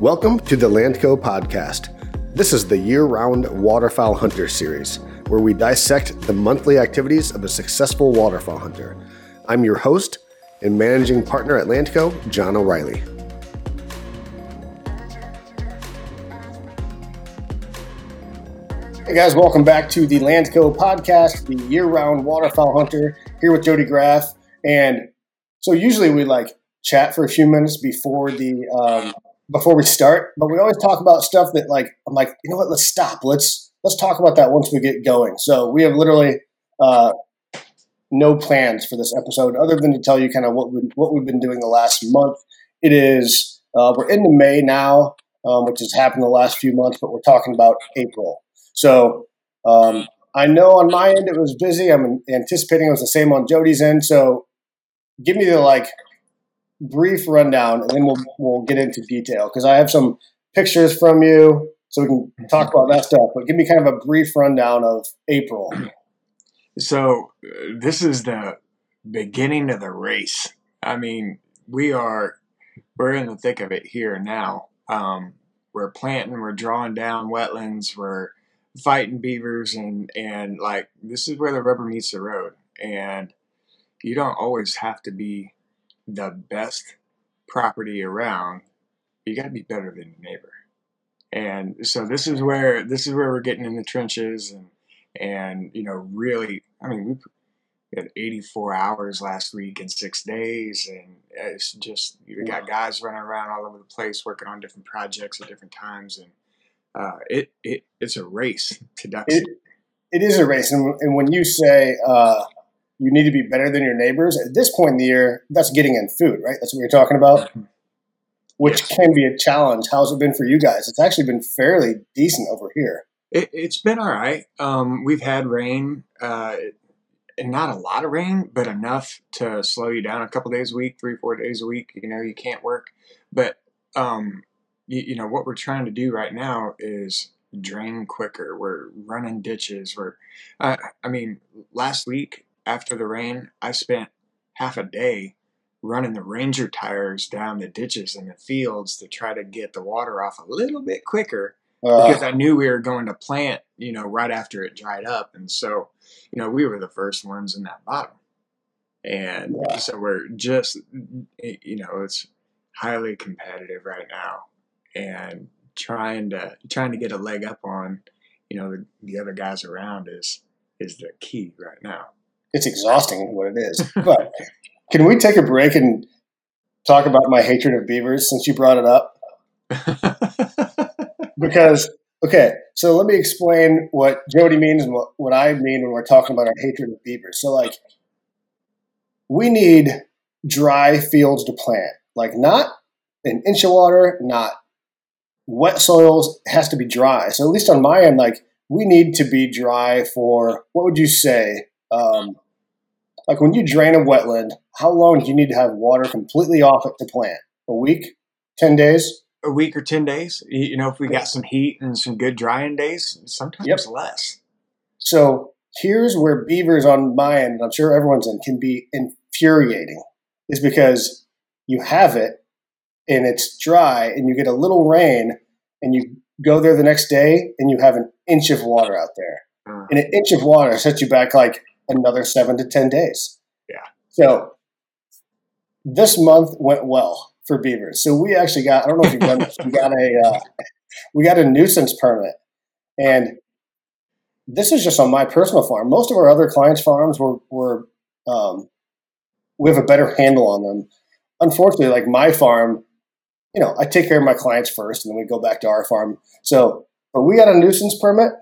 Welcome to the Landco podcast. This is the year round Waterfowl Hunter series, where we dissect the monthly activities of a successful waterfowl hunter. I'm your host and managing partner at Landco, John O'Reilly. Hey guys, welcome back to the Landco podcast, the year round waterfowl hunter, here with Jody Graff. And so usually we like chat for a few minutes before the um, before we start, but we always talk about stuff that like I'm like, you know what? Let's stop. Let's let's talk about that once we get going. So we have literally uh, no plans for this episode other than to tell you kind of what we, what we've been doing the last month. It is uh, we're into May now, um, which has happened the last few months, but we're talking about April. So um, I know on my end it was busy. I'm anticipating it was the same on Jody's end. So give me the like brief rundown, and then we'll we'll get into detail because I have some pictures from you, so we can talk about that stuff. But give me kind of a brief rundown of April. So uh, this is the beginning of the race. I mean, we are we're in the thick of it here now. Um, we're planting, we're drawing down wetlands, we're fighting beavers, and and like this is where the rubber meets the road. And you don't always have to be the best property around, you got to be better than your neighbor. And so this is where this is where we're getting in the trenches and and you know really I mean we had 84 hours last week in six days and it's just we got guys running around all over the place working on different projects at different times and uh, it, it it's a race to ducks. It, it is a race and, and when you say uh, you need to be better than your neighbors. At this point in the year, that's getting in food, right? That's what you're talking about, which can be a challenge. How's it been for you guys? It's actually been fairly decent over here. It, has been all right. Um, we've had rain, uh, and not a lot of rain, but enough to slow you down a couple days a week, three, four days a week. You know, you can't work. But, um, you, you know, what we're trying to do right now is drain quicker. We're running ditches. We're, uh, I mean, last week after the rain, I spent half a day running the ranger tires down the ditches and the fields to try to get the water off a little bit quicker uh, because I knew we were going to plant, you know, right after it dried up. And so, you know, we were the first ones in that bottom. And yeah. so we're just, you know, it's highly competitive right now and trying to, trying to get a leg up on, you know, the, the other guys around is, is the key right now it's exhausting what it is. But can we take a break and talk about my hatred of beavers since you brought it up? because okay, so let me explain what Jody means and what, what I mean when we're talking about our hatred of beavers. So like we need dry fields to plant. Like not an inch of water, not wet soils, has to be dry. So at least on my end, like we need to be dry for what would you say? Um, like when you drain a wetland, how long do you need to have water completely off it to plant? A week? 10 days? A week or 10 days. You know, if we got some heat and some good drying days, sometimes yep. less. So here's where beavers on my end, and I'm sure everyone's end, can be infuriating, is because you have it and it's dry and you get a little rain and you go there the next day and you have an inch of water out there. Uh, and an inch of water sets you back like another seven to 10 days. Yeah. So this month went well for beavers. So we actually got, I don't know if you've done this, we got a, uh, we got a nuisance permit. And this is just on my personal farm. Most of our other clients' farms were, were um, we have a better handle on them. Unfortunately, like my farm, you know, I take care of my clients first, and then we go back to our farm. So, but we got a nuisance permit.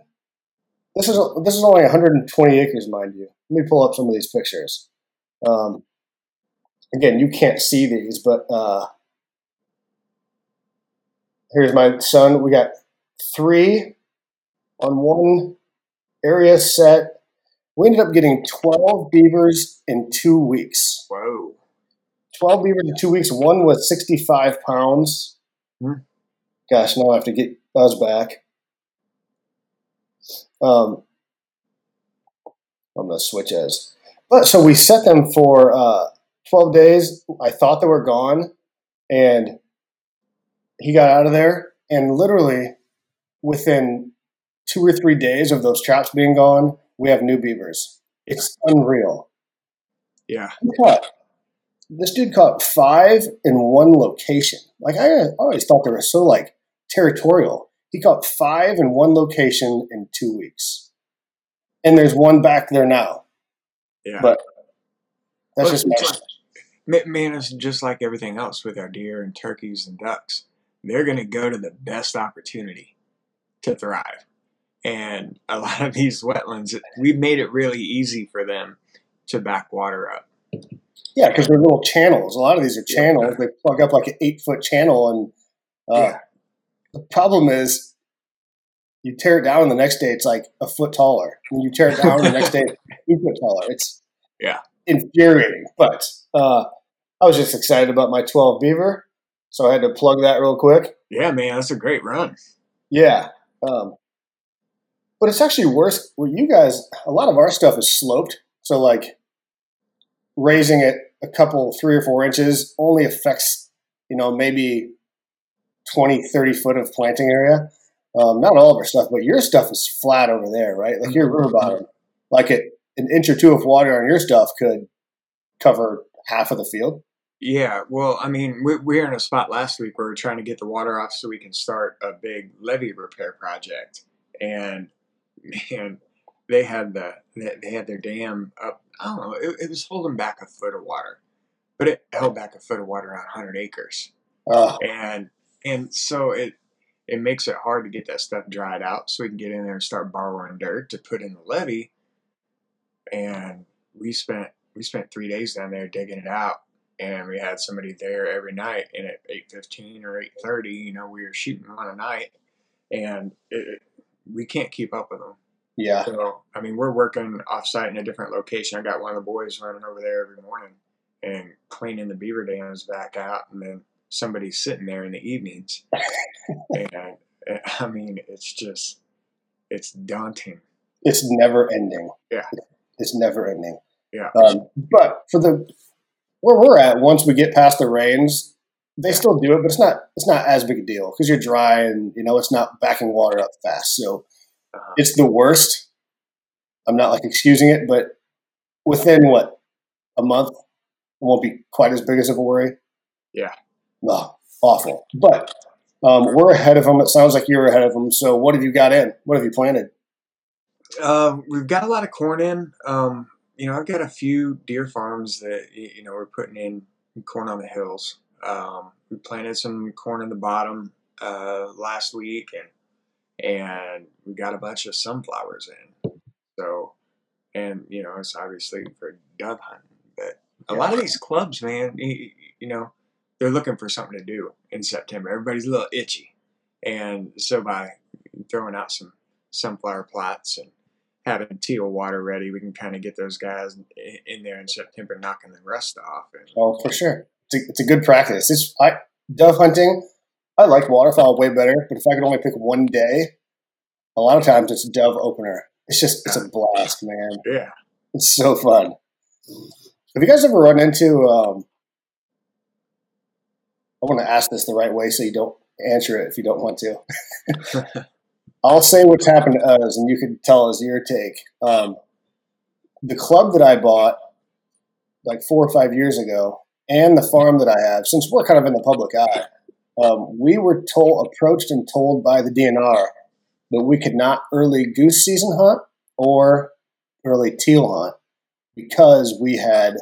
This is this is only 120 acres, mind you. Let me pull up some of these pictures. Um, again, you can't see these, but uh, here's my son. We got three on one area set. We ended up getting 12 beavers in two weeks. Whoa. 12 beavers in two weeks. One was 65 pounds. Hmm. Gosh, now I have to get Buzz back. Um, I'm going to switch as. But so we set them for uh, 12 days. I thought they were gone, and he got out of there, and literally within two or three days of those traps being gone, we have new beavers. It's unreal. Yeah. Caught, this dude caught five in one location. Like I always thought they were so like territorial. He caught five in one location in two weeks, and there's one back there now. Yeah. But that's Well, just like- Man, it's just like everything else with our deer and turkeys and ducks. They're going to go to the best opportunity to thrive. And a lot of these wetlands, we've made it really easy for them to back water up. yeah, because they're little channels. A lot of these are channels. They plug up like an eight foot channel, and uh, Yeah. the problem is you tear it down, and the next day it's like a foot taller. And you tear it down, the next day it's two foot taller. It's Yeah. infuriating. But uh, I was just excited about my twelve beaver, so I had to plug that real quick. Yeah, man, that's a great run. Yeah. Um, but it's actually worse. Where you guys, a lot of our stuff is sloped. So, like, raising it a couple, three or four inches only affects, you know, maybe 20, 30 foot of planting area. Um, not all of our stuff, but your stuff is flat over there, right? Like your river bottom. Like it, an inch or two of water on your stuff could cover half of the field. Yeah, well, I mean, we, we were in a spot last week where we are trying to get the water off so we can start a big levee repair project, and man, they had the they had their dam up. I don't know, it, it was holding back a foot of water, but it held back a foot of water on 100 acres, Uh, and and so it it makes it hard to get that stuff dried out so we can get in there and start borrowing dirt to put in the levee. And we spent we spent three days down there digging it out and we had somebody there every night and at 8.15 or 8.30 you know we were shooting one a night and it, we can't keep up with them yeah. so i mean we're working off-site in a different location i got one of the boys running over there every morning and cleaning the beaver dams back out and then somebody's sitting there in the evenings and i mean it's just it's daunting It's never ending. Yeah. It's never ending. yeah Um, but for the where we're at, once we get past the rains, they still do it, but it's not it's not as big a deal because you're dry and you know it's not backing water up fast. So uh, it's the worst. I'm not like excusing it, but within what a month, it won't be quite as big as of a worry. Yeah. No, awful. But um, we're ahead of them. It sounds like you're ahead of them. So what have you got in? What have you planted? Um, we've got a lot of corn in. Um, you know, I've got a few deer farms that you know we're putting in corn on the hills. Um, we planted some corn in the bottom uh, last week, and and we got a bunch of sunflowers in. So, and you know, it's obviously for dove hunting. But a lot of these clubs, man, you, you know, they're looking for something to do in September. Everybody's a little itchy, and so by throwing out some sunflower plots and having teal water ready, we can kind of get those guys in, there in September, knocking the rust off. And Oh, for sure. It's a, it's a good practice. It's I dove hunting. I like waterfowl way better, but if I could only pick one day, a lot of times it's dove opener. It's just it's a blast, man. yeah, It's so fun. Have you guys ever run into? Um, want to ask this the right way so you don't answer it if you don't want to. I'll say what's happened to us, and you can tell us your take. Um, the club that I bought like four or five years ago, and the farm that I have, since we're kind of in the public eye, um, we were told, approached, and told by the DNR that we could not early goose season hunt or early teal hunt because we had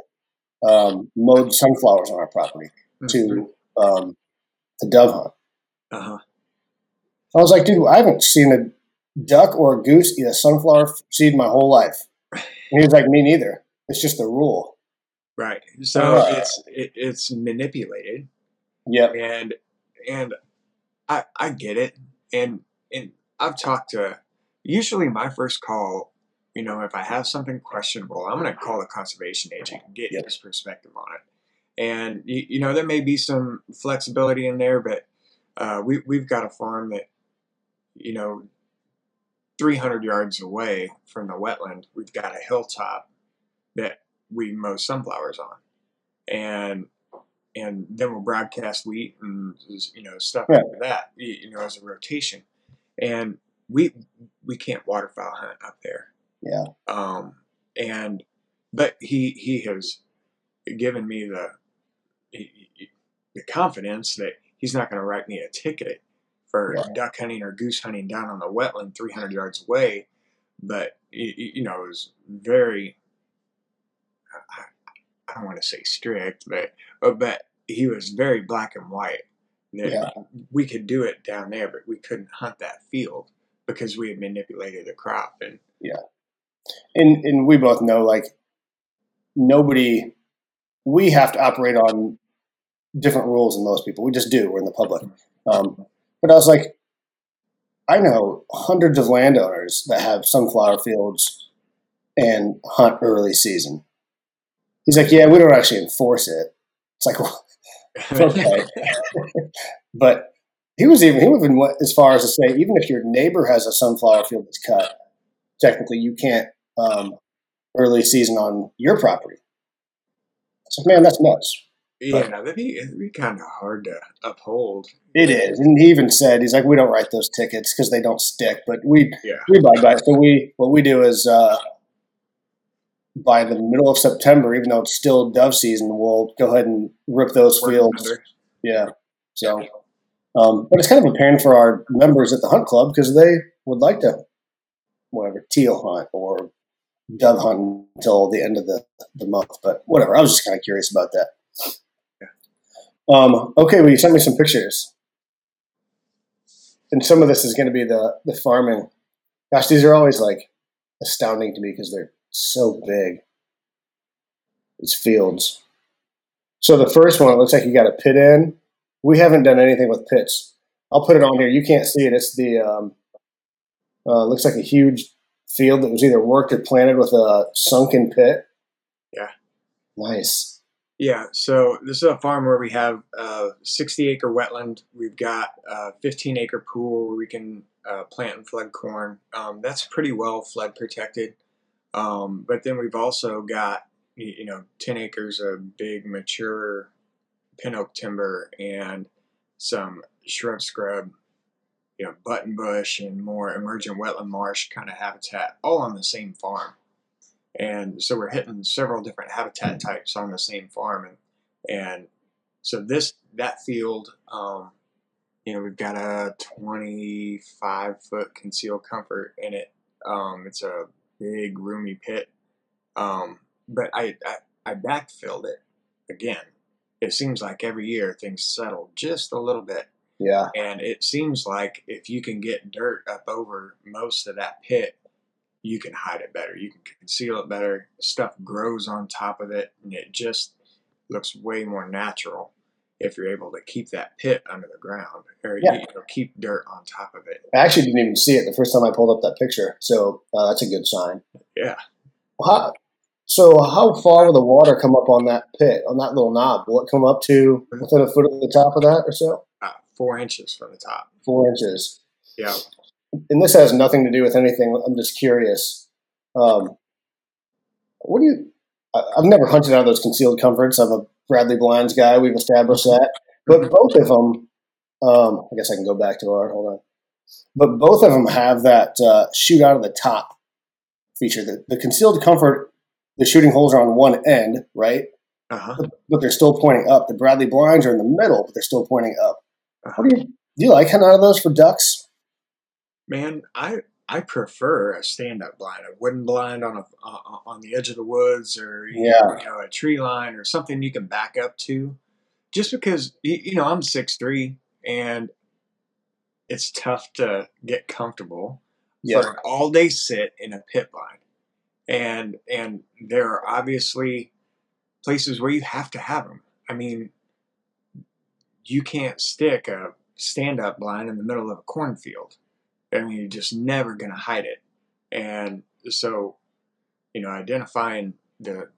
um, mowed sunflowers on our property to um, to dove hunt. uh-huh. I was like, dude, I haven't seen a duck or a goose eat a sunflower seed my whole life. And he was like, me neither. It's just the rule. right. So Uh, it's it, it's manipulated, Yeah. and and I I get it, and and I've talked to. Usually, my first call, you know, if I have something questionable, I'm going to call the conservation agent and get Yep. his perspective on it. And you, you know, there may be some flexibility in there, but uh, we we've got a farm that, you know, 300 yards away from the wetland, we've got a hilltop that we mow sunflowers on, and and then we'll broadcast wheat and you know stuff Right. like that. You, know, as a rotation, and we we can't waterfowl hunt up there. Yeah. Um, and but he he has given me the he- he- the confidence that he's not going to write me a ticket for Yeah. duck hunting or goose hunting down on the wetland 300 yards away. But you know, it was very I, don't want to say strict, but but he was very black and white. That Yeah. we could do it down there, but we couldn't hunt that field because we had manipulated the crop and yeah, and and we both know like nobody we have to operate on different rules than most people we just do we're in the public um, but i was like i know hundreds of landowners that have sunflower fields and hunt early season he's like yeah we don't actually enforce it it's like well, Okay. but he was even he would even went as far as to say even if your neighbor has a sunflower field that's cut, technically you can't um, early season on your property. It's like, man, that's nuts. Yeah, that'd be, it'd be kind of hard to uphold. It is, and he even said he's like, we don't write those tickets because they don't stick, but we Yeah. we abide by. So we what we do is uh, by the middle of September, even though it's still dove season, we'll go ahead and rip those Work fields. under. Yeah. So, um, but it's kind of a pain for our members at the hunt club because they would like to, whatever, teal hunt or dove hunt until the end of the, the month. But whatever. I was just kind of curious about that. Um, okay, well, you sent me some pictures. And some of this is going to be the, the farming. Gosh, these are always like astounding to me because they're so big. These fields. So the first one, it looks like you got a pit in. We haven't done anything with pits. I'll put it on here. You can't see it. It's the um, uh, looks like a huge field that was either worked or planted with a sunken pit. Yeah. Nice. Yeah, so this is a farm where we have a 60 acre wetland. We've got a 15 acre pool where we can uh, plant and flood corn. Um, that's pretty well flood protected. Um, but then we've also got, you know, 10 acres of big mature pin oak timber and some shrub scrub, you know, button bush and more emergent wetland marsh kind of habitat all on the same farm and so we're hitting several different habitat types on the same farm and and so this that field um, you know we've got a 25 foot concealed comfort in it. Um, it's a big roomy pit. Um, but I, I i backfilled it again. It seems like every year things settle just a little bit. Yeah. and it seems like if you can get dirt up over most of that pit, you can hide it better. You can conceal it better. Stuff grows on top of it, and it just looks way more natural if you're able to keep that pit under the ground or Yeah. you know, keep dirt on top of it. I actually didn't even see it the first time I pulled up that picture, so uh, that's a good sign. Yeah. How, so how far will the water come up on that pit, on that little knob? Will it come up to within a foot of the top of that or so? Uh, four inches from the top. Four inches. Yeah. And this has nothing to do with anything. I'm just curious. Um, what do you? I, I've never hunted out of those concealed comforts. I'm a Bradley Blinds guy. We've established that. But both of them, um, I guess I can go back to our hold on. But both of them have that uh, shoot out of the top feature. The, the concealed comfort, the shooting holes are on one end, right? Uh huh. But, but they're still pointing up. The Bradley Blinds are in the middle, but they're still pointing up. Uh-huh. What do you do? You like hunting out of those for ducks? Man, I I prefer a stand-up blind, a wooden blind on a uh, on the edge of the woods, or you Yeah. know, a tree line, or something you can back up to. Just because you know I'm six three, and it's tough to get comfortable Yeah. for an all-day sit in a pit blind, and and there are obviously places where you have to have them. I mean, you can't stick a stand-up blind in the middle of a cornfield. I mean, you're just never going to hide it. And so, you know, identifying the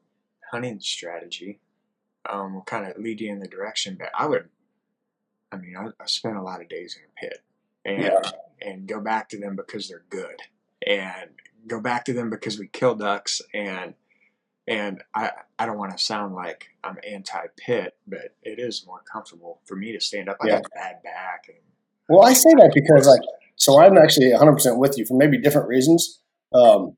hunting strategy um, will kind of lead you in the direction. But I would, I mean, I, I spent a lot of days in a pit and Yeah. and go back to them because they're good, and go back to them because we kill ducks and And I, I don't want to sound like I'm anti pit, but it is more comfortable for me to stand up. I Yeah. have a bad back. And Well, I say that because, like, so I'm actually 100% with you for maybe different reasons. Um,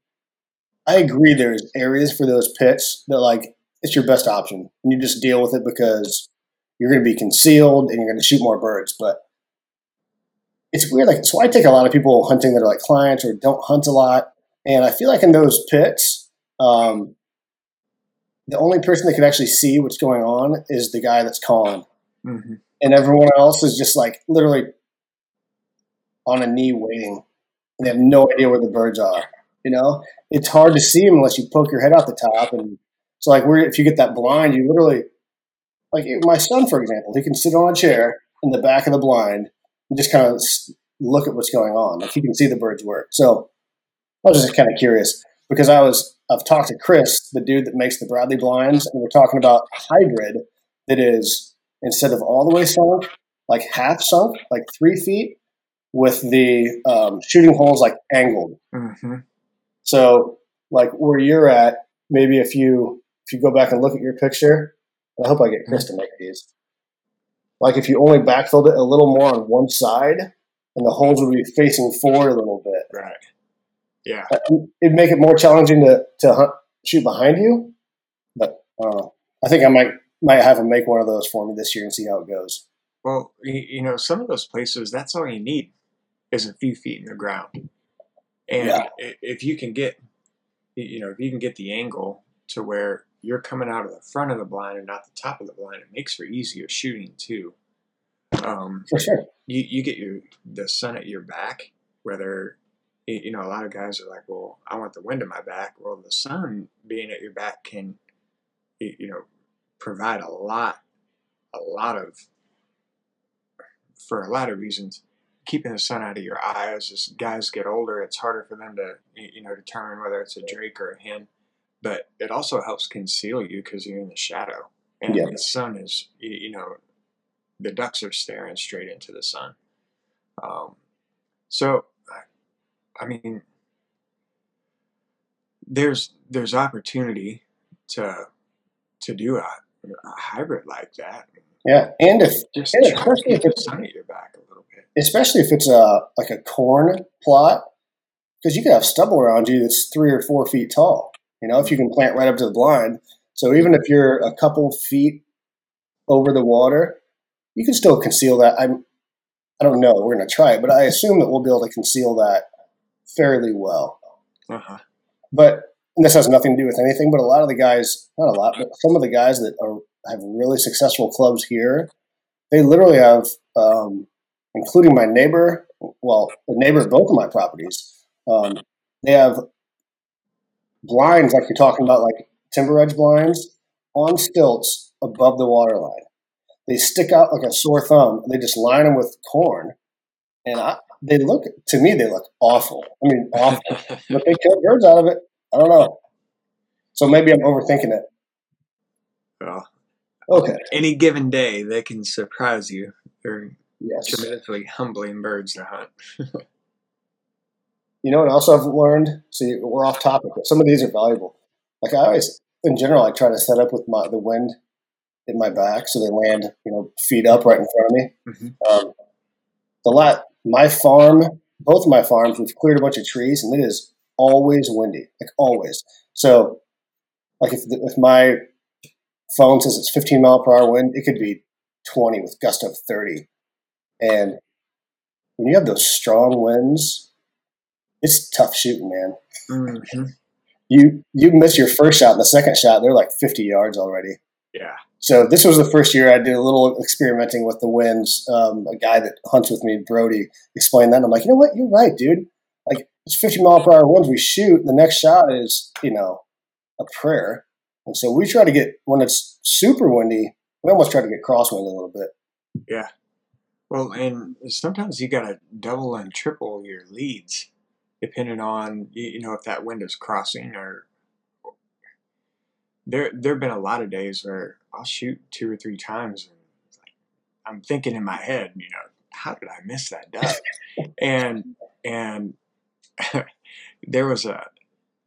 I agree there's areas for those pits that, like, it's your best option. And you just deal with it because you're going to be concealed and you're going to shoot more birds. But it's weird. Like, so I take a lot of people hunting that are like clients or don't hunt a lot. And I feel like in those pits, um, the only person that can actually see what's going on is the guy that's calling Mhm. and everyone else is just like literally on a knee waiting. And they have no idea where the birds are you know? It's hard to see them unless you poke your head out the top. And so like if you get that blind you literally like my son for example he can sit on a chair in the back of the blind and just kind of look at what's going on. Like he can see the birds work. So i was just kind of curious because i was i've talked to chris the dude that makes the bradley blinds and we're talking about a hybrid that is instead of all the way sunk, like half sunk, like three feet, with the um, shooting holes like angled. Mhm. So, like where you're at, maybe if you if you go back and look at your picture, I hope I get Chris to make these. Like if you only backfilled it a little more on one side, and the holes would be facing forward a little bit, Right. Yeah. it'd make it more challenging to to hunt, shoot behind you. But uh, I think I might might have him make one of those for me this year and see how it goes. Well, you know, some of those places, that's all you need is a few feet in the ground. And Yeah. if you can get, you know, if you can get the angle to where you're coming out of the front of the blind and not the top of the blind, it makes for easier shooting too. Um, For sure. you, you get your the sun at your back, whether you know a lot of guys are like, well, I want the wind at my back. Well, the sun being at your back can, you know, provide a lot, a lot of, for a lot of reasons, keeping the sun out of your eyes. As guys get older, it's harder for them to, you know, determine whether it's a drake or a hen. But it also helps conceal you because you're in the shadow, and Yeah. the sun is, you know, the ducks are staring straight into the sun. Um, so, I- mean, there's there's opportunity to to do a, a hybrid like that. Yeah, and if try especially if it's- sun especially if it's a like a corn plot, because you could have stubble around you that's three or four feet tall. You know, if you can plant right up to the blind. So even if you're a couple feet over the water, you can still conceal that. I'm. I don't know. We're going to try it, but I assume that we'll be able to conceal that fairly well. Uh-huh. But and this has nothing to do with anything. But a lot of the guys, not a lot, but some of the guys that are have really successful clubs here, they literally have, um, including my neighbor. Well, the neighbor of both of my properties, um, they have blinds like you're talking about, like timber edge blinds on stilts above the water line. They stick out like a sore thumb. And they just line them with corn, and I, they look to me they look awful. I mean, awful but they kill birds out of it. I don't know. So maybe I'm overthinking it. well, Okay. any given day, they can surprise you. They're Yes. tremendously humbling birds to hunt. You know what else I've learned? See, we're off topic, but some of these are valuable. Like I always, in general, I try to set up with my the wind in my back so they land, you know, feet up right in front of me. Mhm. Um, the lot, my farm, both of my farms, we've cleared a bunch of trees, and it is always windy, like always. So, like if if my phone says it's 15 mile per hour wind, it could be 20 with gust of 30. And when you have those strong winds, it's tough shooting, man. hmm You you miss your first shot and the second shot, they're like 50 yards already. Yeah. So this was the first year I did a little experimenting with the winds. Um, a guy that hunts with me, Brody, explained that. And I'm like, you know what? You're right, dude. Like it's 50 mile per hour winds we shoot. The next shot is, you know, a prayer. And so we try to get when it's super windy. We almost try to get crosswind a little bit. Yeah. Well, and sometimes you got to double and triple your leads, depending on you know if that wind is crossing or. There, there have been a lot of days where I'll shoot two or three times, and like, I'm thinking in my head, you know, how did I miss that duck? and and there was a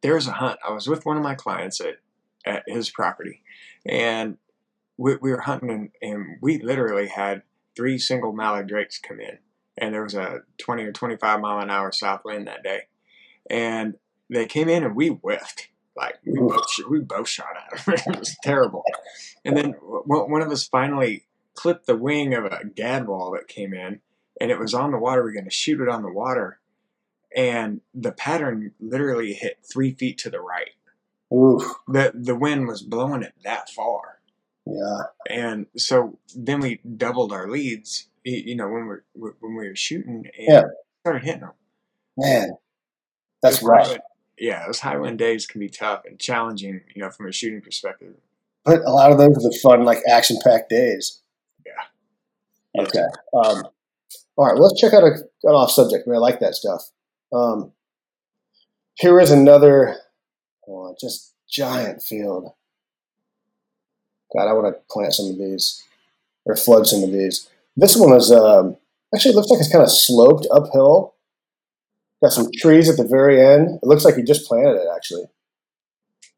there was a hunt. I was with one of my clients at at his property, and we, we were hunting, and, and we literally had three single mallard drakes come in, and there was a 20 or 25 mile an hour south wind that day, and they came in and we whiffed. Like we both, we both shot at them. it was terrible. And then one of us finally clipped the wing of a gadwall that came in, and it was on the water. We are going to shoot it on the water, and the pattern literally hit three feet to the right. Oof. The the wind was blowing it that far. Yeah. And so then we doubled our leads. You know when we when we were shooting and yeah. started hitting them. Man, that's right. Yeah, those high wind days can be tough and challenging. You know, from a shooting perspective. But a lot of those are the fun, like action packed days. Yeah. Okay. Um, all right, let's check out a, an off subject. I, mean, I like that stuff. Um, here is another oh, just giant field. God, I want to plant some of these or flood some of these. This one is um, actually looks like it's kind of sloped uphill. Got some trees at the very end. It looks like you just planted it, actually.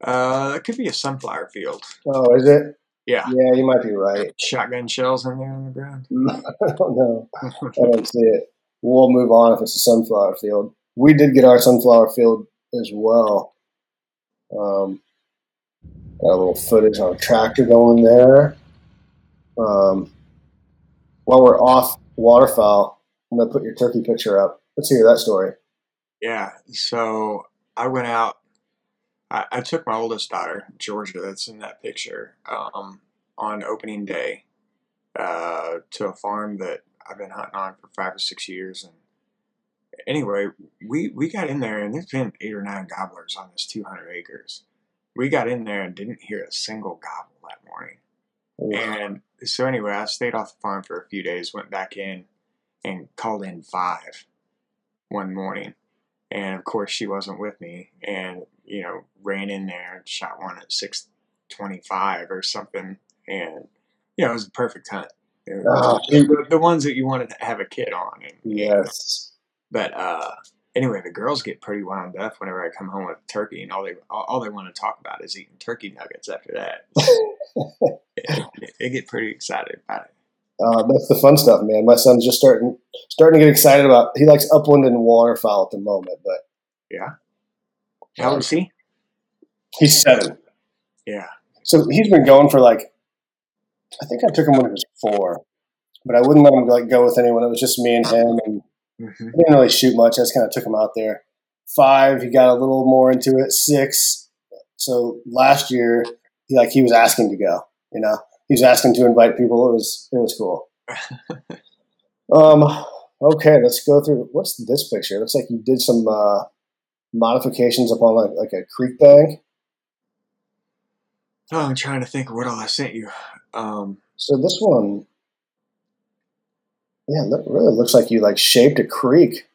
Uh, it could be a sunflower field. Oh, is it? Yeah. Yeah, you might be right. Shotgun shells in there on the ground. I don't know. I don't see it. We'll move on if it's a sunflower field. We did get our sunflower field as well. Um, got a little footage on a tractor going there. Um, while we're off waterfowl, I'm gonna put your turkey picture up. Let's hear that story. Yeah. So I went out I, I took my oldest daughter, Georgia, that's in that picture, um, on opening day uh, to a farm that I've been hunting on for five or six years. And anyway, we, we got in there, and there's been eight or nine gobblers on this 200 acres. We got in there and didn't hear a single gobble that morning. And so anyway, I stayed off the farm for a few days, went back in, and called in five one morning. And of course, she wasn't with me. And you know, ran in there and shot one at 625 or something. And, you know, it was a perfect hunt. Uh, the, the, ones that you wanted to have a kid on. And, yes. But uh, anyway, the girls get pretty wound up whenever I come home with turkey, and all they all, all they want to talk about is eating turkey nuggets. After that, they, they, get pretty excited about it. Uh, that's the fun stuff, man. My son's just starting starting to get excited about. He likes upland and waterfowl at the moment, but yeah, how old is he? He's seven. Yeah. So he's been going for like, I think I took him when he was four, but I wouldn't let him like go with anyone. It was just me and him, and mm-hmm. didn't really shoot much. I just kind of took him out there. Five, he got a little more into it. Six, so last year, he like he was asking to go. You know, he was asking to invite people. It was it was cool. um. Okay, let's go through. What's this picture? It looks like you did some uh, modifications upon like, like a creek bank. Oh, I'm trying to think what all I sent you. Um, so this one, yeah, look, really looks like you like shaped a creek.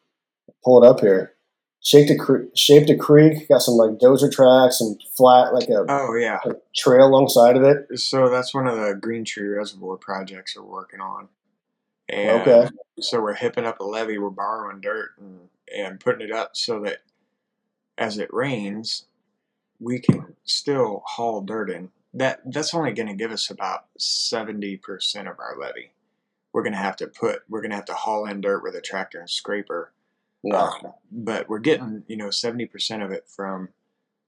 Pull it up here. Shaped a cre- shaped a creek. Got some like dozer tracks and flat like a oh yeah a trail alongside of it. So that's one of the Green Tree Reservoir projects we're working on. And okay. So we're hipping up a levee. We're borrowing dirt and, and putting it up so that as it rains, we can still haul dirt in. That that's only going to give us about seventy percent of our levee. We're going to have to put we're going to have to haul in dirt with a tractor and scraper. Yeah. Um, but we're getting you know seventy percent of it from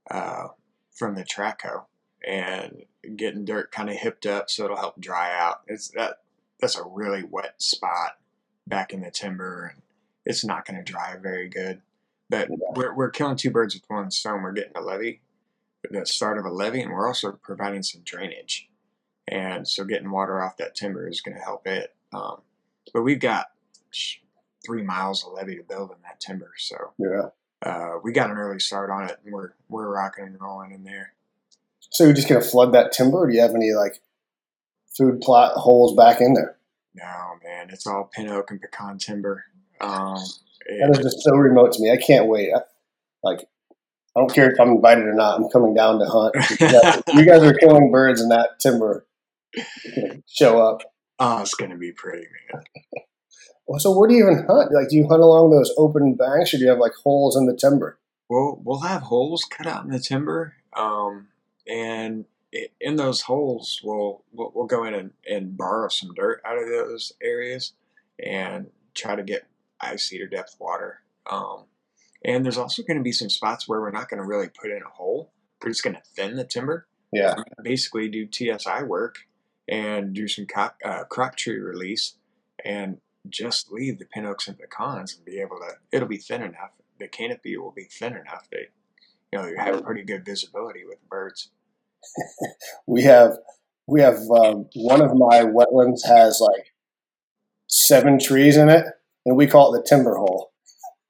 uh, from the trackhoe and getting dirt kind of hipped up so it'll help dry out. It's that that's a really wet spot back in the timber and it's not going to dry very good. But we're, we're killing two birds with one stone. We're getting a levee, the start of a levee, and we're also providing some drainage. And so getting water off that timber is going to help it. Um, but we've got three miles of levee to build in that timber. So yeah, uh, we got an early start on it, and we're we're rocking and rolling in there. So you're just going to flood that timber, or do you have any like food plot holes back in there? No, man, it's all pin oak and pecan timber. Um, that is just so remote to me. I can't wait. I, like, I don't care if I'm invited or not. I'm coming down to hunt. you guys are killing birds in that timber. Show up. Oh, it's gonna be pretty, man. well, so where do you even hunt? Like, do you hunt along those open banks, or do you have like holes in the timber? Well, we'll have holes cut out in the timber. Um, and in those holes, we'll, we'll we'll go in and, and borrow some dirt out of those areas and try to get ice heater depth water. Um, and there's also going to be some spots where we're not going to really put in a hole. We're just going to thin the timber Yeah. basically do TSI work and do some crop, uh, crop tree release and just leave the pin oaks and pecans and be able to, it'll be thin enough. The canopy will be thin enough that, you know, you have pretty good visibility with birds. We have we have um, one of my wetlands has like seven trees in it, and we call it the timber hole.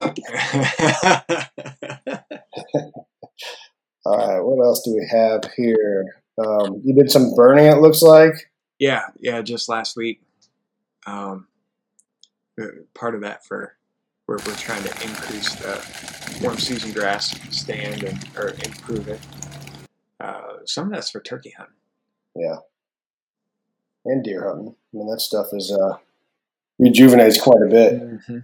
All right, what else do we have here? Um, you did some burning. It looks like. yeah, yeah, just last week. Um, uh, part of that for we're, we're trying to increase the warm season grass stand and or improve it. Uh, some of that's for turkey hunting. Yeah. And deer hunting. I mean, that stuff is uh, rejuvenates quite a bit. Mm-hmm.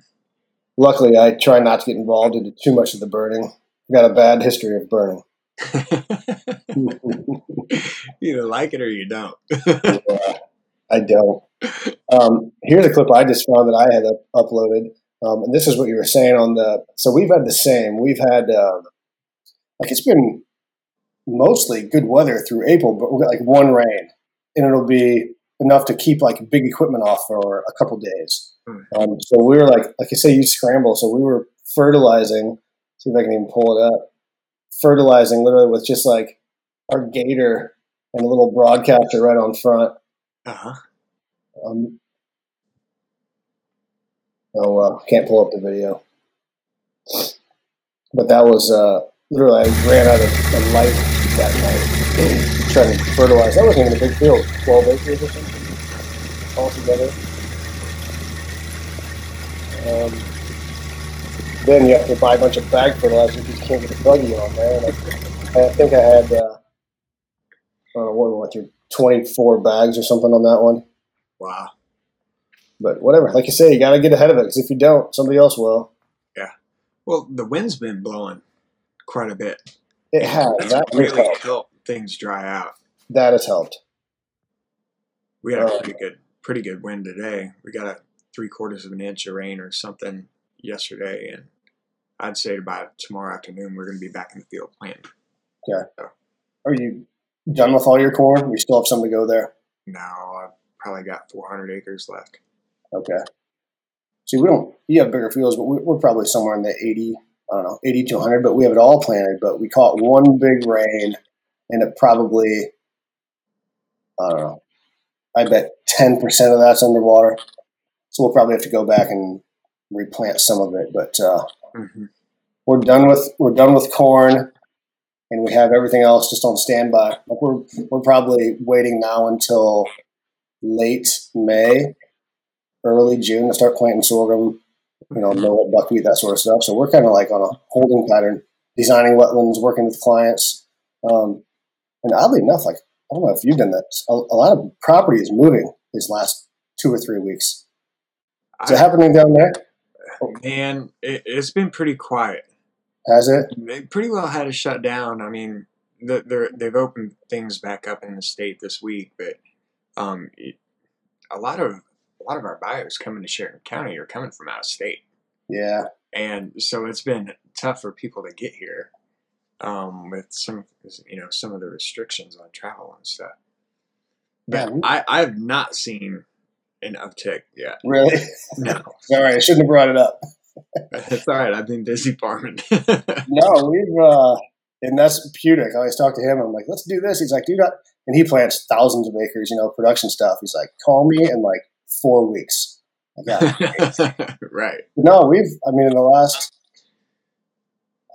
Luckily, I try not to get involved into too much of the burning. I've got a bad history of burning. You either like it or you don't. Yeah, I don't. Um, here's a clip I just found that I had up- uploaded, um, and this is what you were saying on the. So we've had the same. We've had uh, like it's been mostly good weather through April, but we'll get like one rain, and it'll be enough to keep like big equipment off for a couple days. Hmm. Um, so we were like, like I say, you scramble. So we were fertilizing. See if I can even pull it up. Fertilizing literally with just like our gator and a little broadcaster right on front. Uh-huh. Um, oh well, can't pull up the video. But that was uh, literally I ran out of, of light that night trying to fertilize. That wasn't even a big field, twelve acres or something altogether. Um, then you have to buy a bunch of bag fertilizer because you can't get a buggy on there. And I, I think I had uh, I don't know what we went through twenty four bags or something on that one. Wow. But whatever, like you say, you got to get ahead of it because if you don't, somebody else will. Yeah. Well, the wind's been blowing quite a bit. It has. That really helped. helped things dry out. That has helped. We had a Oh. pretty good, pretty good wind today. We got a three quarters of an inch of rain or something yesterday, and I'd say by tomorrow afternoon we're going to be back in the field planting. Yeah. Are you done with all your corn? We still have some to go there. No, I've probably got 400 acres left. Okay. See, we don't. You have bigger fields, but we're probably somewhere in the eighty. I don't know, eighty to hundred. But we have it all planted. But we caught one big rain, and it probably. I don't know. I bet ten percent of that's underwater. So we'll probably have to go back and replant some of it. But uh, hmm we're done with we're done with corn, and we have everything else just on standby. Like we're we're probably waiting now until late May, early June to start planting sorghum. You know, millet, buckwheat, that sort of stuff. So we're kind of like on a holding pattern, designing wetlands, working with clients. Um, and oddly enough, like I don't know if you've done that. A, a lot of property is moving these last two or three weeks. Is it happening down there? Man, it, it's been pretty quiet. Has it? They pretty well had to shut down. I mean, they're, they've opened things back up in the state this week, but um, it, a lot of a lot of our buyers coming to Sheridan County are coming from out of state, Yeah. and so it's been tough for people to get here um, with some you know some of the restrictions on travel and stuff. But Yeah. I I've not seen an uptick yet. Really? No, All right. I shouldn't have brought it up. it's all right. I've been busy farming. No, we've uh and that's Pudic. I always talk to him. I'm like, let's do this. He's like, dude, I, and he plants thousands of acres, you know, production stuff. He's like, call me in like four weeks. I got it. right. no, we've. I mean, in the last,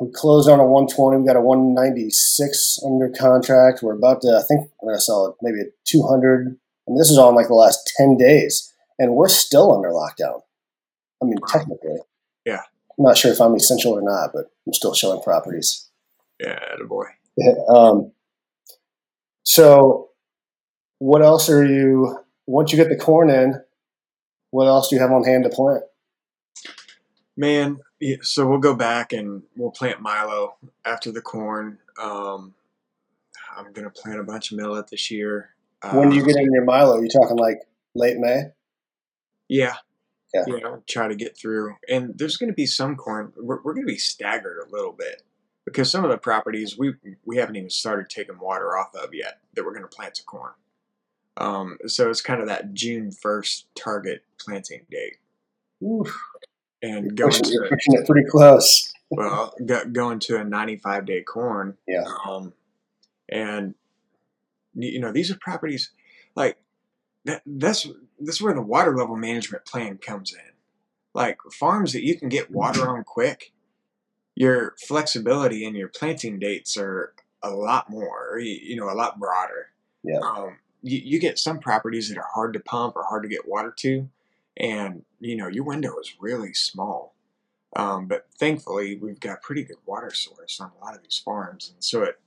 we closed on a 120. We got a 196 under contract. We're about to. I think we're gonna sell it maybe a 200. I mean, this is all in like the last 10 days, and we're still under lockdown. I mean, technically. Yeah. I'm not sure if I'm essential or not, but I'm still showing properties. Yeah, boy. um, so, what else are you? Once you get the corn in, what else do you have on hand to plant? Man, so we'll go back and we'll plant Milo after the corn. Um, I'm gonna plant a bunch of millet this year. When do you Um, get in your Milo? you talking like late May? Yeah. Yeah. You know, try to get through. And there's going to be some corn. We're, we're going to be staggered a little bit because some of the properties we we haven't even started taking water off of yet that we're going to plant some corn. Um, so it's kind of that June 1st target planting date. Oof, And going pushing, you're to, pushing it pretty close. well, go, going to a 95 day corn. Yeah. Um, and, you know, these are properties like that, that's that's where the water level management plan comes in. Like farms that you can get water on quick, your flexibility and your planting dates are a lot more, you, know, a lot broader. Yeah. Um, you, you get some properties that are hard to pump or hard to get water to, and you know your window is really small. Um, but thankfully, we've got pretty good water source on a lot of these farms, and so it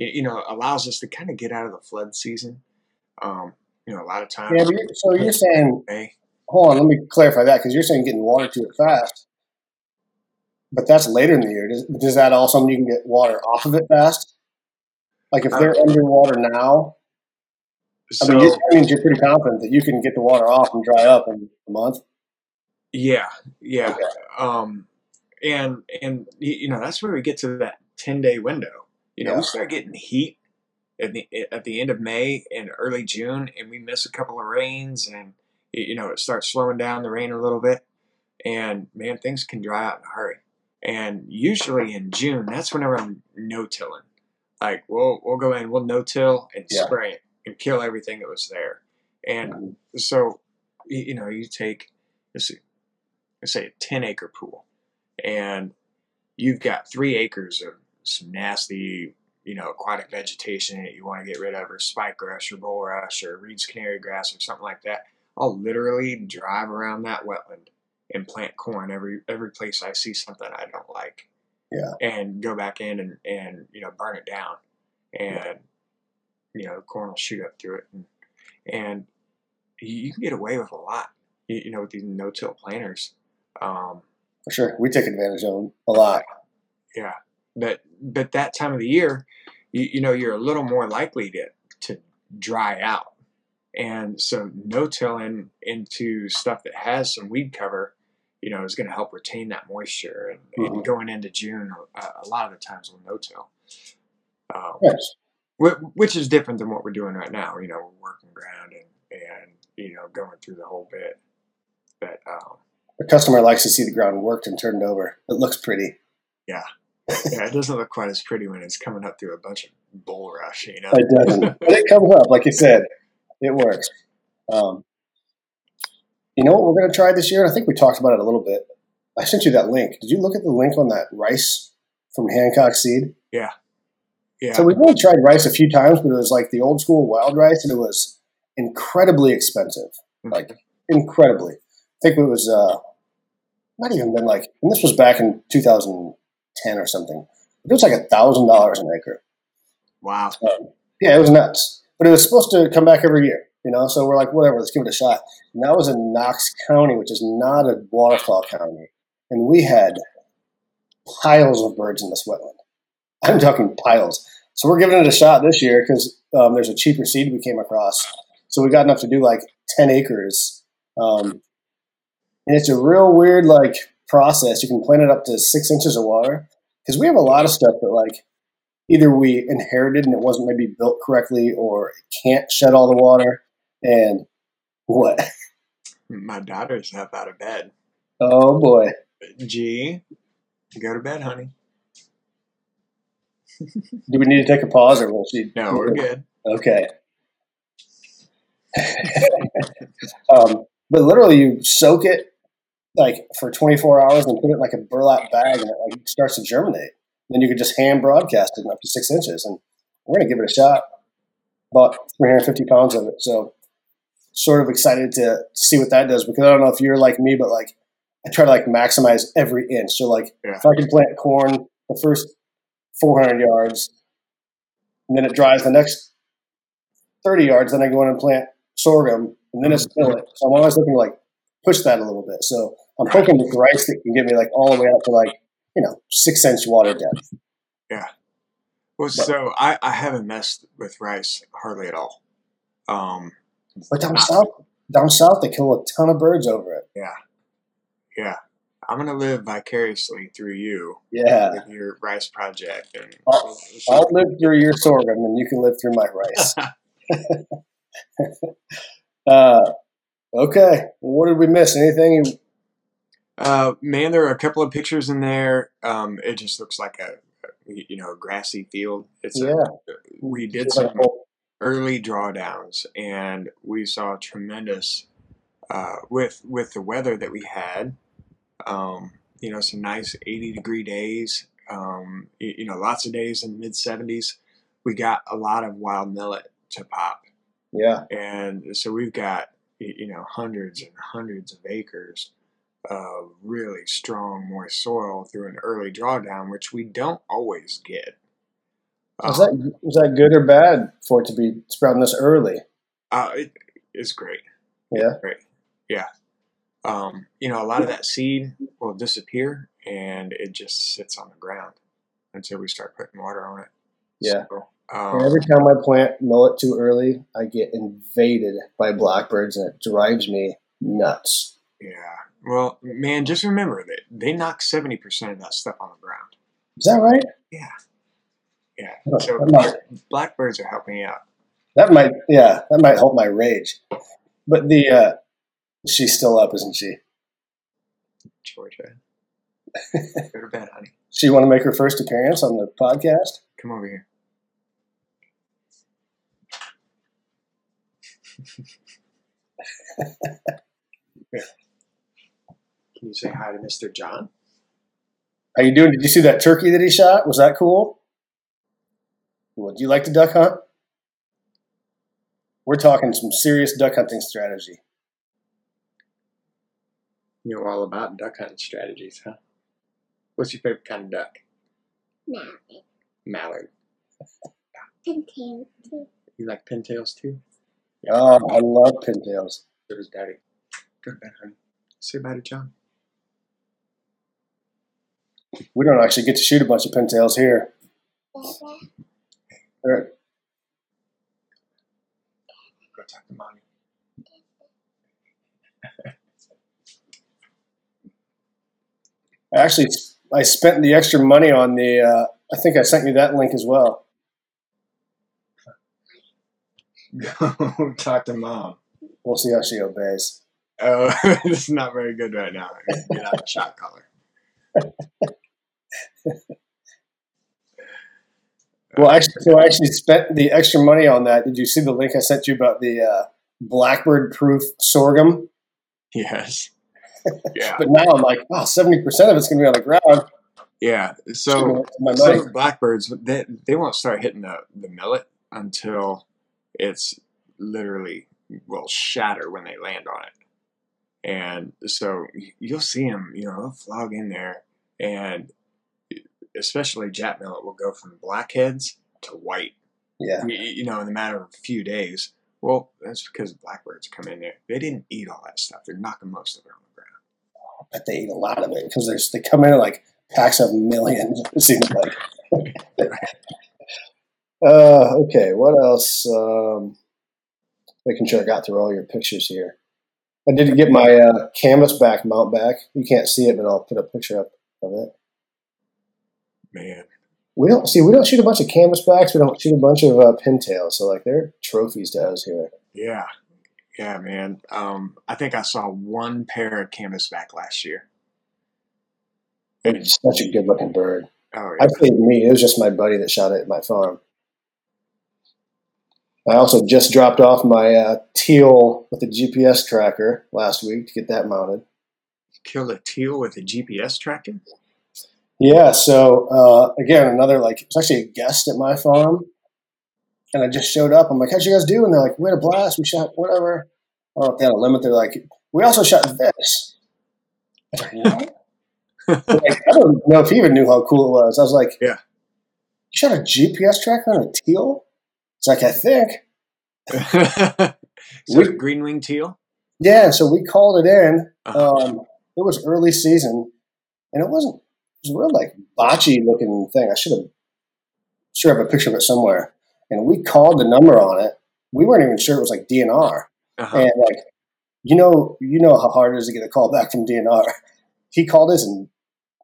you know allows us to kind of get out of the flood season. Um, you know, a lot of times. Yeah, you're, so you're saying, May. hold on, let me clarify that because you're saying getting water to it fast, but that's later in the year. Does, does that also mean you can get water off of it fast? Like if they're underwater now, I mean, you, that means you're pretty confident that you can get the water off and dry up in a month. yeah, yeah. Okay. Um, and and you know that's where we get to that ten day window. You know, Yeah. we start getting heat at the at the end of May and early June, and we miss a couple of rains, and you know it starts slowing down the rain a little bit, and man, things can dry out in a hurry. And usually in June, that's whenever I'm no tilling. Like we'll we'll go in, we'll no till and Yeah. spray it and kill everything that was there. And Mhm. so you know you take let's see, let's say a 10 acre pool and you've got three acres of some nasty you know aquatic vegetation that you want to get rid of or spikegrass or bulrush or reed's canary grass or something like that. I'll literally drive around that wetland and plant corn every every place i see something i don't like. Yeah. and go back in and and you know burn it down. And you know corn will shoot up through it. And and you, you can get away with a lot you, you know with these no-till planters. Um, For sure. We take advantage of them a lot. yeah. But but that time of the year you, you know you're a little more likely to to dry out and so no tilling into stuff that has some weed cover you know is going to help retain that moisture and, and Mhm. going into june a, a lot of the times we'll no till um, Yes. wh- which is different than what we're doing right now you know we're working ground and and you know going through the whole bit but um, The customer likes to see the ground worked and turned over. It looks pretty. yeah it doesn't look quite as pretty when it's coming up through a bunch of bulrush you know It doesn't. but it comes up, like you said. It works. Um, you know what we're going to try this year? I think we talked about it a little bit. I sent you that link. Did you look at the link on that rice from Hancock Seed? yeah Yeah. So we've only tried rice a few times, but it was like the old school wild rice, and it was incredibly expensive. Like incredibly. I think it was uh, not even been like, and this was back in 2010 or something. It was like a thousand dollars an acre. wow Um, yeah, it was nuts. But it was supposed to come back every year, you know. So we're like, whatever, let's give it a shot. And that was in Knox County, which is not a waterfowl county, and we had piles of birds in this wetland. I'm talking piles. So we're giving it a shot this year because um, there's a cheaper seed we came across. So we got enough to do like 10 acres. Um, and it's a real weird like process. You can plant it up to six inches of water because we have a lot of stuff that like either we inherited and it wasn't maybe built correctly or it can't shed all the water. And what? my daughter's up out of bed Oh boy. G, go to bed, honey. Do we need to take a pause or will she? No, we're good. Okay. um, but literally, you soak it like for 24 hours and put it in like a burlap bag, and it like starts to germinate. Then you could just hand broadcast it up to six inches, and we're gonna give it a shot. About 350 pounds of it, so sort of excited to, to see what that does because I don't know if you're like me, but like I try to like maximize every inch. So like Yeah. if I can plant corn the first 400 yards, and then it dries the next 30 yards, then I go in and plant sorghum, and then it's mm-hmm. millet. So I'm always looking like push that a little bit. So I'm hoping with rice that can get me like all the way up to like, you know, six inch water depth. Yeah. Well, so I, I haven't messed with rice hardly at all. Um, But down not- south, down south, they kill a ton of birds over it. Yeah. Yeah, I'm gonna live vicariously through you Yeah, with your rice project, and I'll- I'll live through your sorghum, and you can live through my rice. uh, okay, Well, what did we miss? Anything? You, Uh, man, there are a couple of pictures in there. Um, it just looks like a, you know grassy field. It's yeah, a, we did some early drawdowns, and we saw tremendous uh, with with the weather that we had. Um, you know, some nice 80 degree days. Um, you, you know, lots of days in the mid 70s. We got a lot of wild millet to pop, yeah, and so we've got you know hundreds and hundreds of acres of really strong moist soil through an early drawdown, which we don't always get. is Um, that is that good or bad for it to be sprouting this early? uh, it is great. Yeah, Great. Yeah. Um, you know, a lot of that seed will disappear and it just sits on the ground until we start putting water on it. Yeah. So, um, every time I plant millet too early, I get invaded by blackbirds, and it drives me nuts. yeah. Well, man, just remember that they knock 70% of that stuff on the ground. Is that right? Yeah. Huh, So blackbirds are helping out. That might, yeah, that might help my rage. But the uh, she's still up, isn't she? Georgia. Go to bed, honey. She want to make her first appearance on the podcast. Come over here. Here. Can you say hi to Mr. John? How you doing? Did you see that turkey that he shot? Was that cool? Well, do you like to duck hunt? We're talking some serious duck hunting strategy. You know all about duck hunting strategies, huh? What's your favorite kind of duck? Mallard. Mallard. Pintail too. You like pintails too? Oh, I love pintails. So does Daddy. Go to bed, honey. Say bye to John. We don't actually get to shoot a bunch of pintails here. Dada. They're- Go talk to mommy. Actually, I spent the extra money on the. Uh, I think I sent you that link as well. Go talk to mom. We'll see how she obeys. Oh, is not very good right now. Get out the shot collar. Well, actually, so I actually spent the extra money on that. Did you see the link I sent you about the uh, blackbird-proof sorghum? Yes. Yeah. But now I'm like, wow, seventy percent of it's going to be on the ground. Yeah. So, my so blackbirds, they, they won't start hitting the, the millet until it's literally will shatter when they land on it. And so you'll see them, you know, they'll flog in there, and especially Jap millet will go from blackheads to white, Yeah, you know, in the matter of a few days. Well, that's because blackbirds come in there. They didn't eat all that stuff. They're knocking most of it on the ground. but they eat a lot of it because they come in like packs of millions. It seems like. uh, okay, what else? Um, making sure I got through all your pictures here. I did get my uh, canvas back mount back. You can't see it, but I'll put a picture up of it. Man, We don't see. We don't shoot a bunch of canvas backs. We don't shoot a bunch of uh, pintails. So like they're trophies to us here. Yeah, yeah, man. Um, I think I saw one pair of canvasback last year. It's such a good looking bird. Oh yeah, I played me. It was just my buddy that shot it at my farm. I also just dropped off my uh, teal with a GPS tracker last week to get that mounted. killed a teal with a GPS tracker. Yeah, so uh, again, another like it's actually a guest at my farm, and I just showed up. I'm like, "How'd you guys do?" And they're like, "We had a blast. We shot whatever." I don't know if they had a limit. They're like, "We also shot this." I like, "What?" like, I don't know if he even knew how cool it was. I was like, Yeah. you shot a GPS tracker on a teal?" It's like, "I think." so We- green wing teal. Yeah, so we called it in. Uh-huh. Um, it was early season, and it wasn't. It was a real like botchy looking thing. I should have sure have a picture of it somewhere. And we called the number on it. We weren't even sure it was like DNR. Uh-huh. And like, you know, you know how hard it is to get a call back from DNR. He called us in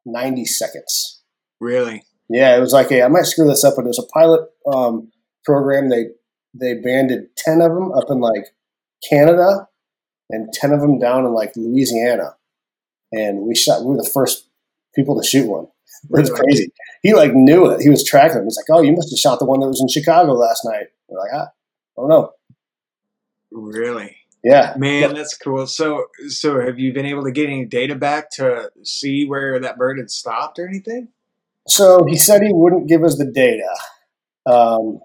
90 seconds. Really? Yeah, it was like, hey, I might screw this up, but it was a pilot um, program. They they banded ten of them up in like Canada, and ten of them down in like Louisiana, and we shot. We were the first people to shoot one. It was Really? crazy. He like knew it. He was tracking. He's like, "Oh, you must have shot the one that was in Chicago last night." We're like, "Ah, I don't know." Really? Yeah, Man, that's cool. So, so have you been able to get any data back to see where that bird had stopped or anything? So he said he wouldn't give us the data. Um,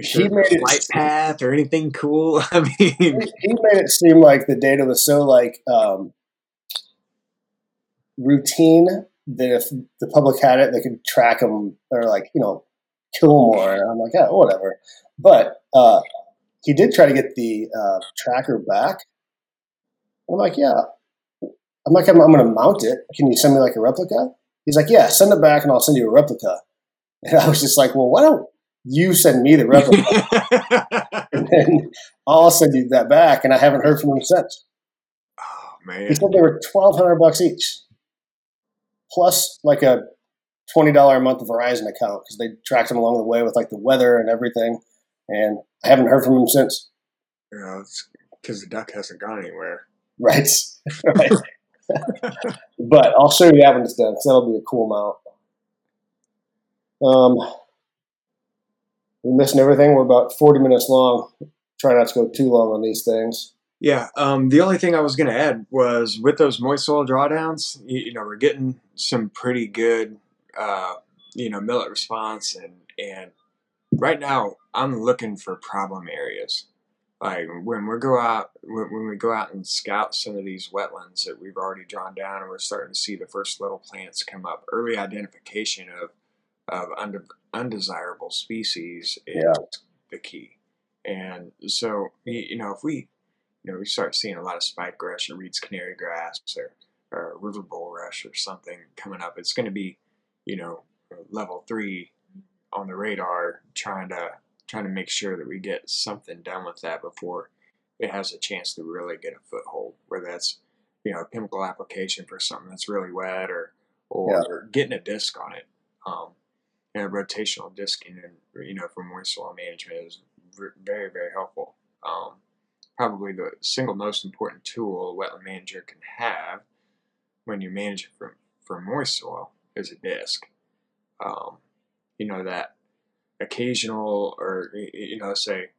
Sure, He made it- flight path or anything cool? I mean, he he made it seem like the data was so like um, routine that if the public had it, they could track them or like you know kill more. And I'm like, yeah, whatever. But uh, he did try to get the uh, tracker back. I'm like, yeah. I'm like, I'm, I'm going to mount it. Can you send me like a replica? He's like, yeah, send it back and I'll send you a replica. And I was just like, well, why don't you send me the replica and then I'll send you that back? And I haven't heard from them since. oh He man, said they were twelve hundred bucks each, plus like a twenty dollar a month Verizon account because they tracked him along the way with like the weather and everything. And I haven't heard from him since. you know, it's because the duck hasn't gone anywhere. Right, right. but I'll show you that when it's done. 'cause that'll be a cool mount. Um, we're missing everything. We're about forty minutes long. Try not to go too long on these things. Yeah. Um, the only thing I was going to add was with those moist soil drawdowns, you, you know, we're getting some pretty good, uh, you know, millet response, and and right now I'm looking for problem areas. Like when we go out, when, when we go out and scout some of these wetlands that we've already drawn down, and we're starting to see the first little plants come up. Early identification of of unde- undesirable species is Yeah. the key. And so, you know, if we you know, we start seeing a lot of spike rush or Reed's canary grass or, or river bulrush or something coming up. It's going to be, you know, level three on the radar, trying to trying to make sure that we get something done with that before it has a chance to really get a foothold. Whether that's, you know, a chemical application for something that's really wet or or getting a disc on it. Um, and rotational disking and you know for moist soil management is very very helpful. Um, probably the single most important tool a wetland manager can have when you manage for, for moist soil is a disc. Um, you know, that occasional or, you know, say,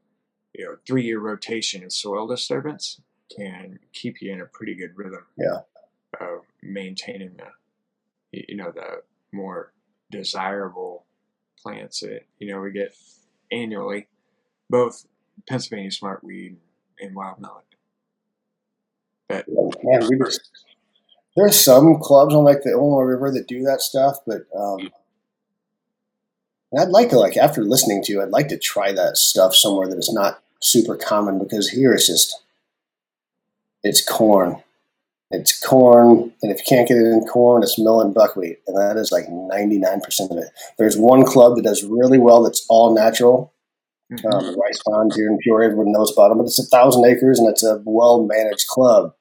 you know, three year rotation in soil disturbance can keep you in a pretty good rhythm. Yeah. Of maintaining the, you know, the more desirable plants that, you know, we get annually, both Pennsylvania smartweed and wild millet. But Man, we just there's some clubs on like the Illinois River that do that stuff, but um, I'd like to like after listening to you, I'd like to try that stuff somewhere that is not super common because here it's just it's corn. It's corn, and if you can't get it in corn, it's mill and buckwheat, and that is like ninety nine percent of it. There's one club that does really well that's all natural, mhm, um, rice ponds here in Peoria. Everyone knows about them, but it's a thousand acres and it's a well managed club.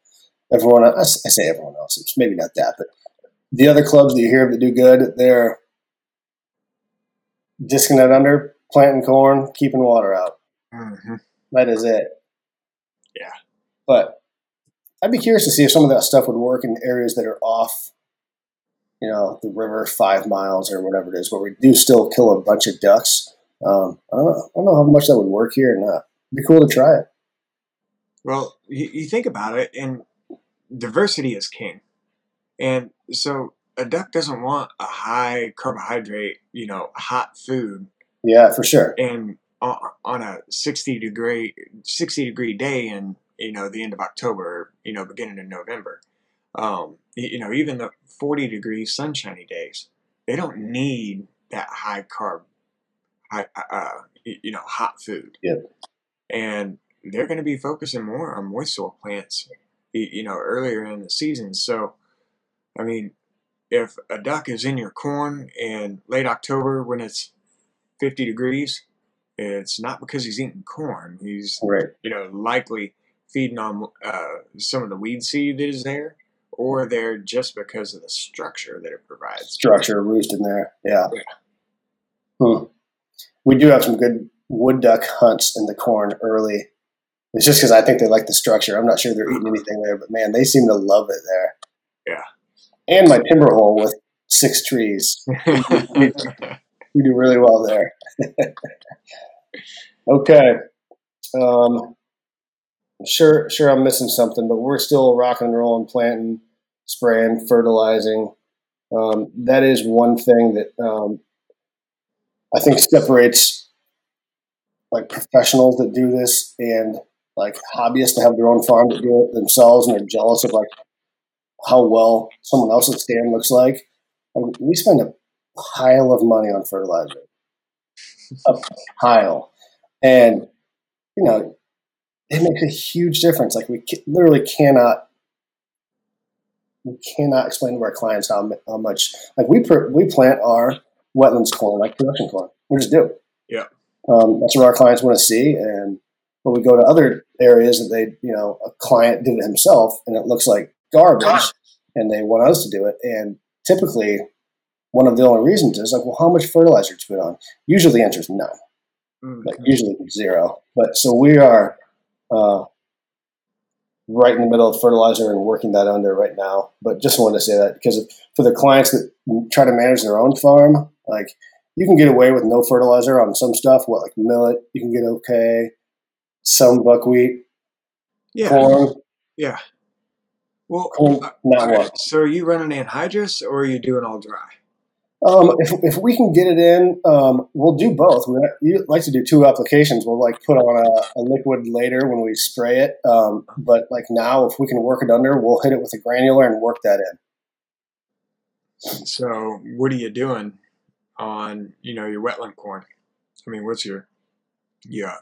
Everyone, I say everyone else, it's maybe not that, but the other clubs that you hear of that do good, they're disking it under, planting corn, keeping water out. mhm. That is it. Yeah. But I'd be curious to see if some of that stuff would work in areas that are off, you know, the river five miles or whatever it is, where we do still kill a bunch of ducks. Um, I don't know. I don't know how much that would work here or not. It'd be cool to try it. Well, you, you think about it, and diversity is king. And so a duck doesn't want a high carbohydrate, you know, hot food, Yeah, for sure. and on, on a sixty degree sixty degree day in you know the end of October, you know, beginning of November. Um, you, know, even the forty degree sunshiny days, they don't need that high carb, high, uh, you know, hot food. Yeah. And they're going to be focusing more on moist soil plants, you know, earlier in the season. So, I mean, if a duck is in your corn in late October when it's 50 degrees, it's not because he's eating corn. He's Right. you know likely feeding on uh, some of the weed seed that is there, or they're just because of the structure that it provides. Structure roost in there. Yeah. Yeah. Hmm. We do have some good wood duck hunts in the corn early. It's just because I think they like the structure. I'm not sure they're eating anything there, but man, they seem to love it there. Yeah. And my timber hole with six trees. We do really well there. okay. Um, sure, sure, I'm missing something, but we're still rocking and rolling, planting, spraying, fertilizing. Um, that is one thing that um, I think separates like professionals that do this and like hobbyists that have their own farm that do it themselves and they're jealous of like how well someone else's stand looks like. Like, we spend a pile of money on fertilizer, a pile, and you know it makes a huge difference. Like we literally cannot, we cannot explain to our clients how, how much. Like we pr- we plant our wetlands corn like production corn. We just do. Yeah. Um, that's what our clients want to see, and when we go to other areas that they, you know, a client did it himself and it looks like garbage, and they want us to do it, and typically. One of the only reasons is like, well, how much fertilizer to put on? Usually the answer is none Mhm. like usually zero. But so we are uh, right in the middle of fertilizer and working that under right now. But just wanted to say that because for the clients that try to manage their own farm, like you can get away with no fertilizer on some stuff. What like millet, you can get okay. Some buckwheat, yeah, corn, yeah. Well, corn, uh, not all right, one. so are you running anhydrous or are you doing all dry? Um, if, if we can get it in, um, we'll do both. We you like to do two applications. We'll like put on a, a liquid later when we spray it. Um, but like now, if we can work it under, we'll hit it with a granular and work that in. So what are you doing on you know your wetland corn? I mean, what's your yeah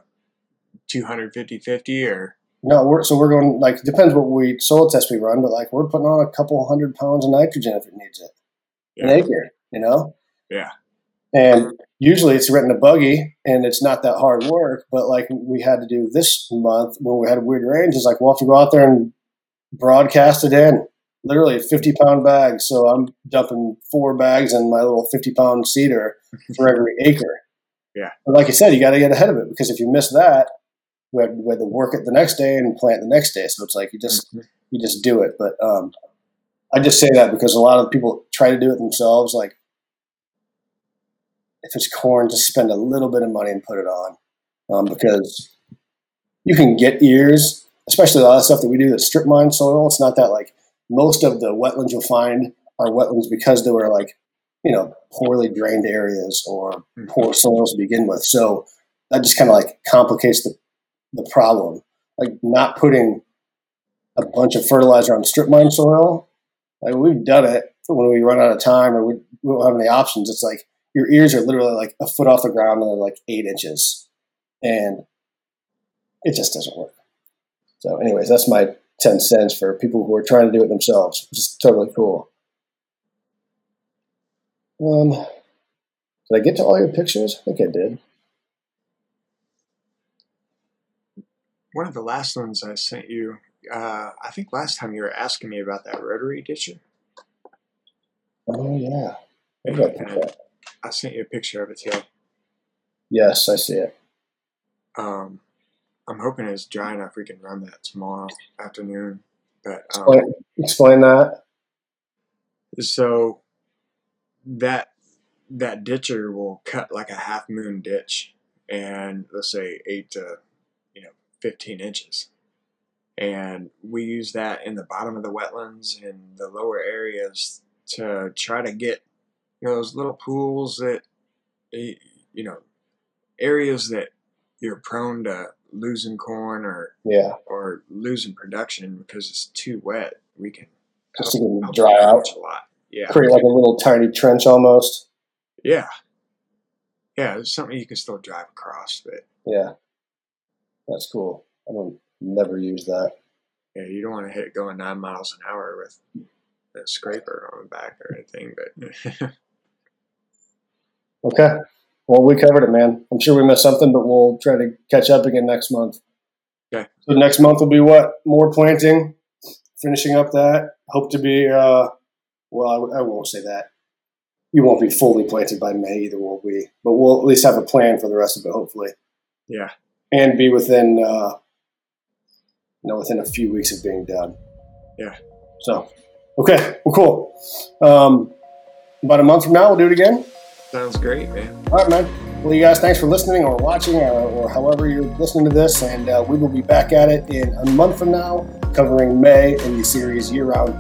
250 50 or No, we're so we're going like depends what we soil test we run, but like we're putting on a couple hundred pounds of nitrogen if it needs it, an yeah, acre, you know. Yeah. And usually it's written a buggy, and it's not that hard work. But like we had to do this month when we had a weird rains, it's like we'll have to go out there and broadcast it in, literally a fifty pound bag. So I'm dumping four bags in my little fifty pound seeder for every acre. Yeah. But like you said, you got to get ahead of it because if you miss that, we had, we had to work it the next day and plant the next day. So it's like you just you just do it. But um, I just say that because a lot of people try to do it themselves. Like if it's corn, just spend a little bit of money and put it on um, because you can get ears, especially a lot of stuff that we do that's strip mine soil. It's not that like most of the wetlands you'll find are wetlands because they were like you know poorly drained areas or poor soils to begin with. So that just kind of like complicates the the problem. Like not putting a bunch of fertilizer on strip mine soil. Like we've done it when we run out of time or we, we don't have any options. It's like your ears are literally like a foot off the ground and they're like eight inches, and it just doesn't work. So, anyways, that's my ten cents for people who are trying to do it themselves. which is totally cool. Um, did I get to all your pictures? I think I did. one of the last ones I sent you. Uh, I think last time you were asking me about that rotary ditcher. Oh yeah, maybe I that. I sent you a picture of it too. Yes, I see it. Um, I'm hoping it's dry enough we can run that tomorrow afternoon. But um, Explain, explain that. so that that ditcher will cut like a half moon ditch, and let's say eight to you know fifteen inches, and we use that in the bottom of the wetlands and the lower areas to try to get you know those little pools that you know areas that you're prone to losing corn or Yeah, or losing production because it's too wet. We can just to get help dry out. a lot. Yeah. Create like a little tiny trench almost. Yeah. Yeah, it's something you can still drive across, but Yeah, that's cool. I don't never use that. yeah, you don't want to hit going nine miles an hour with a scraper on the back or anything, but Okay. Well, we covered it, man. I'm sure we missed something, but we'll try to catch up again next month. Okay. So next month will be what? More planting, finishing up that. Hope to be, uh, well, I, w- I won't say that. You won't be fully planted by May either, will we? But we'll at least have a plan for the rest of it, hopefully. yeah. And be within, uh, you know, within a few weeks of being done. Yeah. So, okay. Well, cool. Um, about a month from now, we'll do it again. Sounds great, man. All right, man. Well, you guys, thanks for listening or watching or, or however you're listening to this. And uh, we will be back at it in a month from now, covering May in the series Year Round.